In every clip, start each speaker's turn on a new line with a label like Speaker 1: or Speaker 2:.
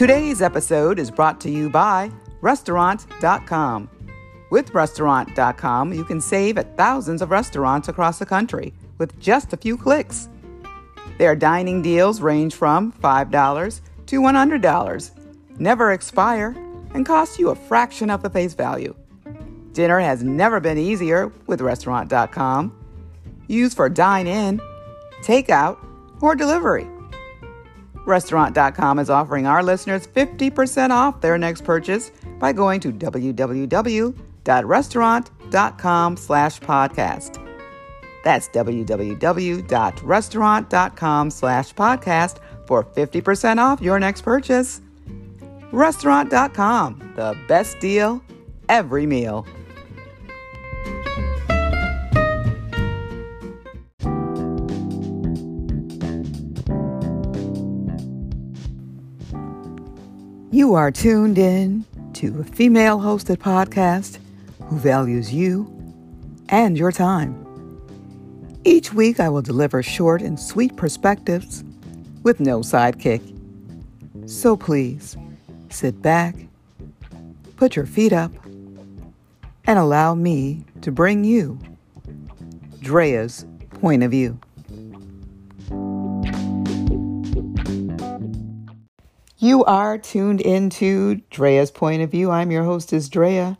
Speaker 1: Today's episode is brought to you by Restaurant.com. With Restaurant.com, you can save at thousands of restaurants across the country with just a few clicks. Their dining deals range from $5 to $100, never expire, and cost you a fraction of the face value. Dinner has never been easier with Restaurant.com. Use for dine in, takeout, or delivery. Restaurant.com is offering our listeners 50% off their next purchase by going to www.restaurant.com slash podcast. That's www.restaurant.com slash podcast for 50% off your next purchase. Restaurant.com, the best deal every meal. You are tuned in to a female hosted podcast who values you and your time. Each week, I will deliver short and sweet perspectives with no sidekick. So please sit back, put your feet up, and allow me to bring you Drea's point of view. You are tuned into Drea's Point of View. I'm your hostess, Drea,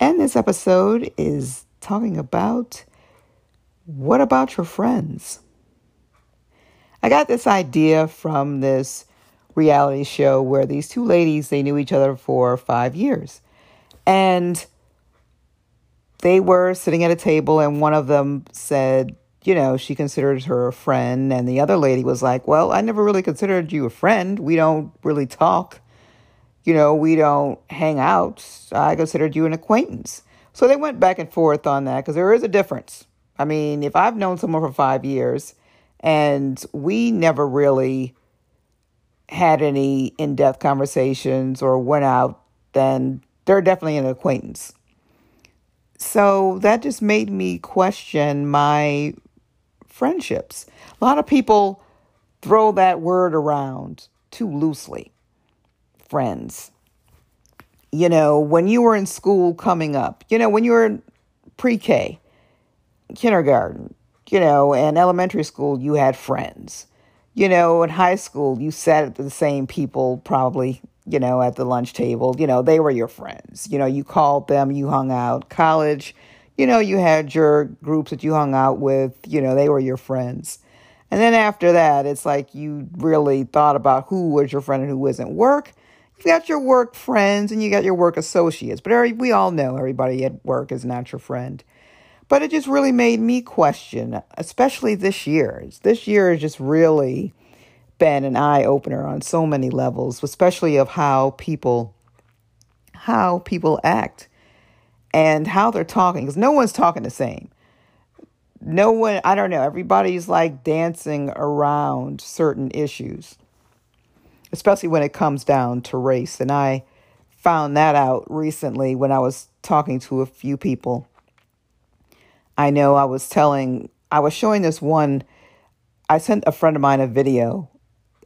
Speaker 1: and this episode is talking about what about your friends? I got this idea from this reality show where these two ladies they knew each other for 5 years. And they were sitting at a table and one of them said, you know, she considered her a friend. And the other lady was like, Well, I never really considered you a friend. We don't really talk. You know, we don't hang out. I considered you an acquaintance. So they went back and forth on that because there is a difference. I mean, if I've known someone for five years and we never really had any in depth conversations or went out, then they're definitely an acquaintance. So that just made me question my friendships. A lot of people throw that word around too loosely. Friends. You know, when you were in school coming up, you know, when you were in pre K, kindergarten, you know, and elementary school, you had friends. You know, in high school, you sat at the same people probably, you know, at the lunch table. You know, they were your friends. You know, you called them, you hung out. College, you know, you had your groups that you hung out with, you know, they were your friends. And then after that, it's like you really thought about who was your friend and who wasn't. Work, you've got your work friends and you got your work associates, but we all know everybody at work is not your friend. But it just really made me question, especially this year. This year has just really been an eye opener on so many levels, especially of how people how people act and how they're talking because no one's talking the same. No one, I don't know, everybody's like dancing around certain issues, especially when it comes down to race. And I found that out recently when I was talking to a few people. I know I was telling, I was showing this one, I sent a friend of mine a video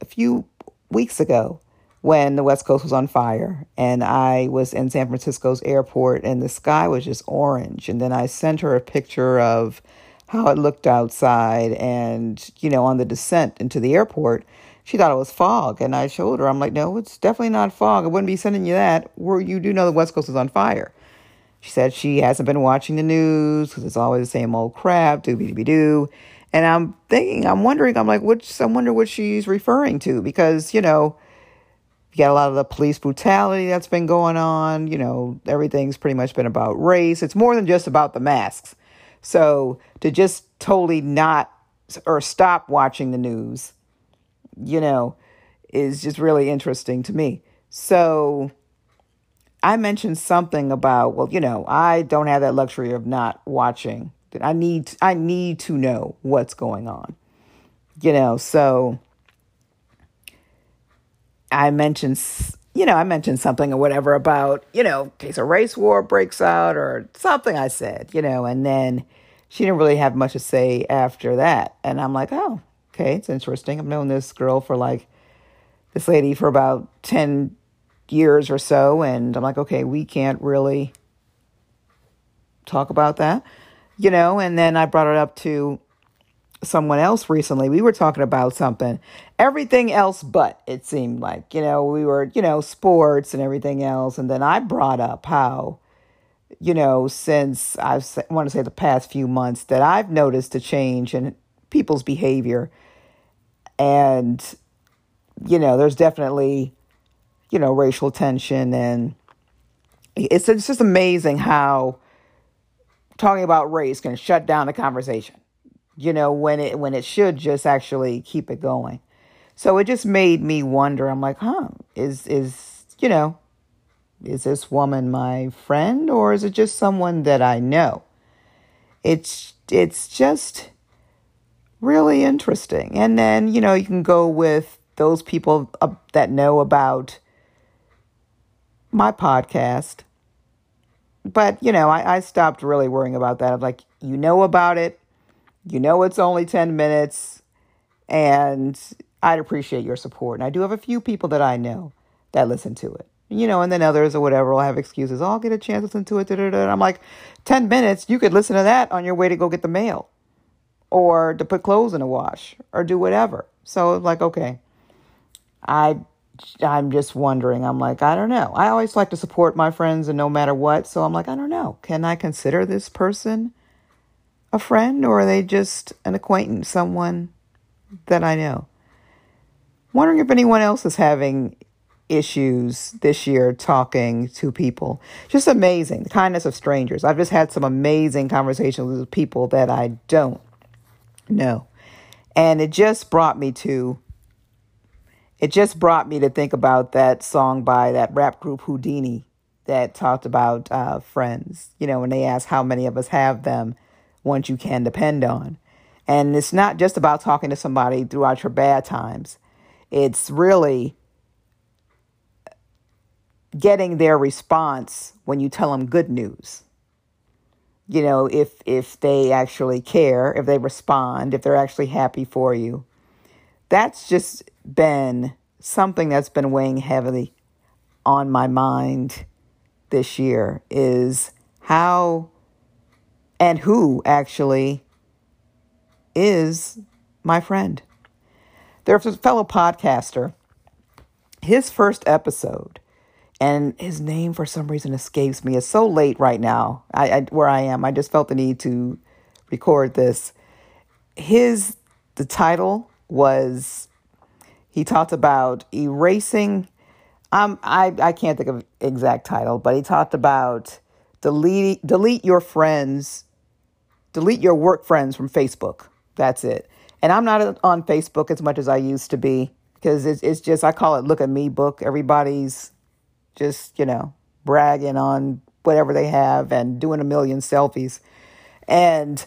Speaker 1: a few weeks ago when the West Coast was on fire. And I was in San Francisco's airport and the sky was just orange. And then I sent her a picture of how it looked outside and, you know, on the descent into the airport. She thought it was fog. And I showed her, I'm like, no, it's definitely not fog. I wouldn't be sending you that. Where you do know the West Coast is on fire. She said she hasn't been watching the news because it's always the same old crap, doobie doobie doo. And I'm thinking, I'm wondering, I'm like, which, I wonder what she's referring to because, you know, you got a lot of the police brutality that's been going on. You know, everything's pretty much been about race. It's more than just about the masks. So to just totally not or stop watching the news, you know, is just really interesting to me. So I mentioned something about, well, you know, I don't have that luxury of not watching. I need I need to know what's going on. You know, so I mentioned, you know, I mentioned something or whatever about, you know, in case a race war breaks out or something I said, you know, and then she didn't really have much to say after that. And I'm like, oh, okay, it's interesting. I've known this girl for like this lady for about 10 years or so. And I'm like, okay, we can't really talk about that, you know. And then I brought it up to someone else recently. We were talking about something, everything else but it seemed like, you know, we were, you know, sports and everything else. And then I brought up how, you know, since I want to say the past few months that I've noticed a change in people's behavior. And, you know, there's definitely, you know, racial tension. And it's, it's just amazing how talking about race can shut down the conversation you know when it when it should just actually keep it going. So it just made me wonder. I'm like huh is is you know is this woman my friend or is it just someone that i know? It's it's just really interesting. And then you know you can go with those people that know about my podcast. But you know I, I stopped really worrying about that. I'm like you know about it you know it's only 10 minutes, and I'd appreciate your support. And I do have a few people that I know that listen to it. You know, and then others or whatever will have excuses. Oh, I'll get a chance to listen to it. Da, da, da. I'm like, 10 minutes, you could listen to that on your way to go get the mail or to put clothes in a wash or do whatever. So, like, okay, I I'm just wondering. I'm like, I don't know. I always like to support my friends and no matter what. So I'm like, I don't know. Can I consider this person a friend or are they just an acquaintance, someone that I know? Wondering if anyone else is having issues this year talking to people. Just amazing. The kindness of strangers. I've just had some amazing conversations with people that I don't know. And it just brought me to it just brought me to think about that song by that rap group Whodini that talked about uh, friends. You know, when they asked how many of us have them, ones you can depend on. And it's not just about talking to somebody throughout your bad times, it's really getting their response when you tell them good news. You know, if if they actually care, if they respond, if they're actually happy for you. That's just been something that's been weighing heavily on my mind this year is how and who actually is my friend. There's a fellow podcaster. His first episode, and his name for some reason escapes me. It's so late right now. I, I where I am. I just felt the need to record this. His the title was he talked about erasing um I, I can't think of exact title, but he talked about delete delete your friends delete your work friends from Facebook. That's it. And I'm not on Facebook as much as I used to be because it's, it's just, I call it look at me book. Everybody's just, you know, bragging on whatever they have and doing a million selfies. And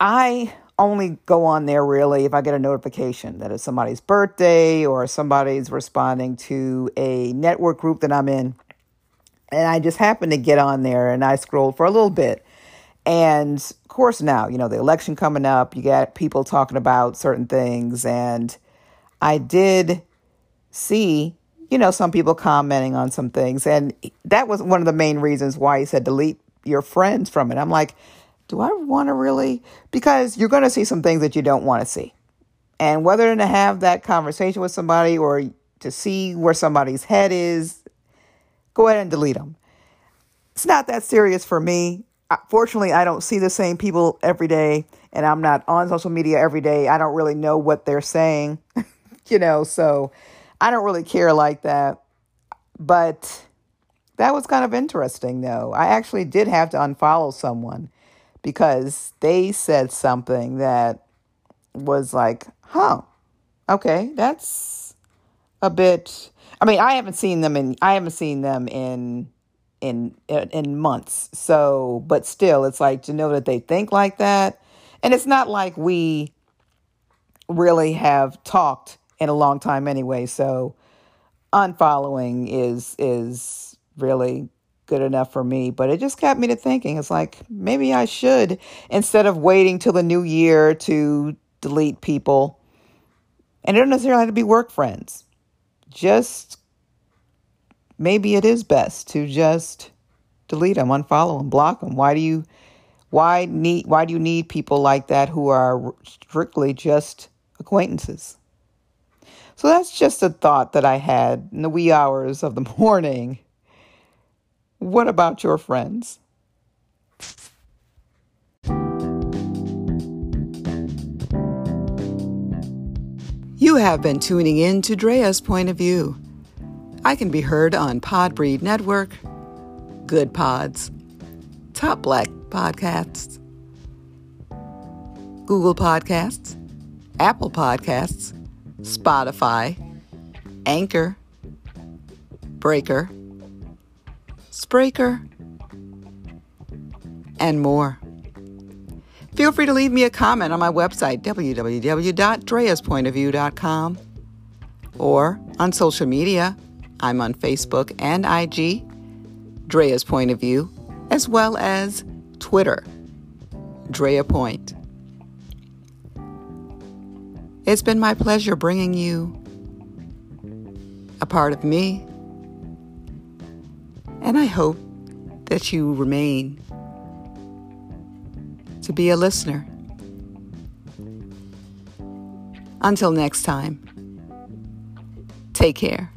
Speaker 1: I only go on there really if I get a notification that it's somebody's birthday or somebody's responding to a network group that I'm in. And I just happen to get on there and I scroll for a little bit. And of course, now, you know, the election coming up, you got people talking about certain things. And I did see, you know, some people commenting on some things. And that was one of the main reasons why he said delete your friends from it. I'm like, do I want to really? Because you're going to see some things that you don't want to see. And whether to have that conversation with somebody or to see where somebody's head is, go ahead and delete them. It's not that serious for me fortunately, I don't see the same people every day, and I'm not on social media every day. I don't really know what they're saying, you know, so I don't really care like that. But that was kind of interesting, though. I actually did have to unfollow someone because they said something that was like, huh, okay, that's a bit. I mean, I haven't seen them in. I haven't seen them in in uh, in months. So, but still, it's like to know that they think like that, and it's not like we really have talked in a long time anyway. So, unfollowing is is really good enough for me. But it just got me to thinking. It's like maybe I should instead of waiting till the new year to delete people And it doesn't necessarily have to be work friends. Just maybe it is best to just delete them, unfollow them, block them. Why do you why need why do you need people like that who are strictly just acquaintances? So that's just a thought that I had in the wee hours of the morning. What about your friends? You have been tuning in to Drea's Point of View. I can be heard on Podbreed Network, Good Pods, Top Black Podcasts, Google Podcasts, Apple Podcasts, Spotify, Anchor, Breaker, Spreaker, and more. Feel free to leave me a comment on my website, www.dreaspointofview.com, or on social media. I'm on Facebook and IG, Drea's Point of View, as well as Twitter, Drea Point. It's been my pleasure bringing you a part of me, and I hope that you remain to be a listener. Until next time, take care.